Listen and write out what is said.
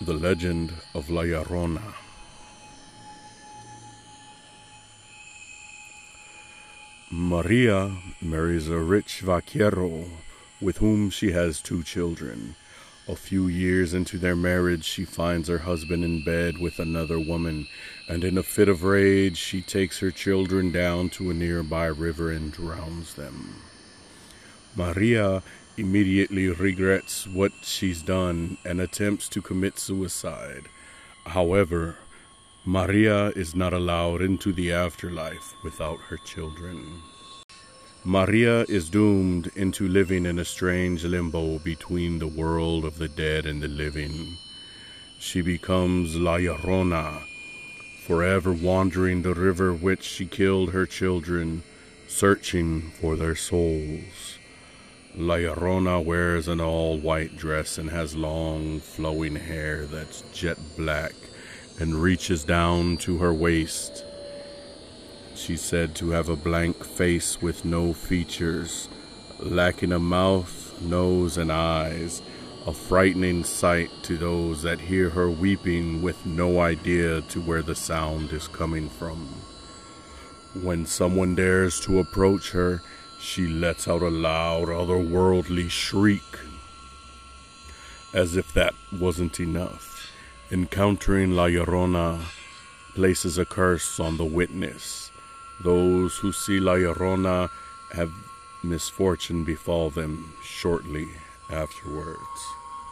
The Legend of La Llorona. Maria marries a rich vaquero with whom she has two children. A few years into their marriage, she finds her husband in bed with another woman, and in a fit of rage, she takes her children down to a nearby river and drowns them. Maria immediately regrets what she's done and attempts to commit suicide. However, Maria is not allowed into the afterlife without her children. Maria is doomed into living in a strange limbo between the world of the dead and the living. She becomes La Llorona, forever wandering the river which she killed her children, searching for their souls. La Llorona wears an all white dress and has long, flowing hair that's jet black and reaches down to her waist. She's said to have a blank face with no features, lacking a mouth, nose, and eyes, a frightening sight to those that hear her weeping with no idea to where the sound is coming from. When someone dares to approach her, she lets out a loud, otherworldly shriek. As if that wasn't enough, encountering La Llorona places a curse on the witness. Those who see La Llorona have misfortune befall them shortly afterwards.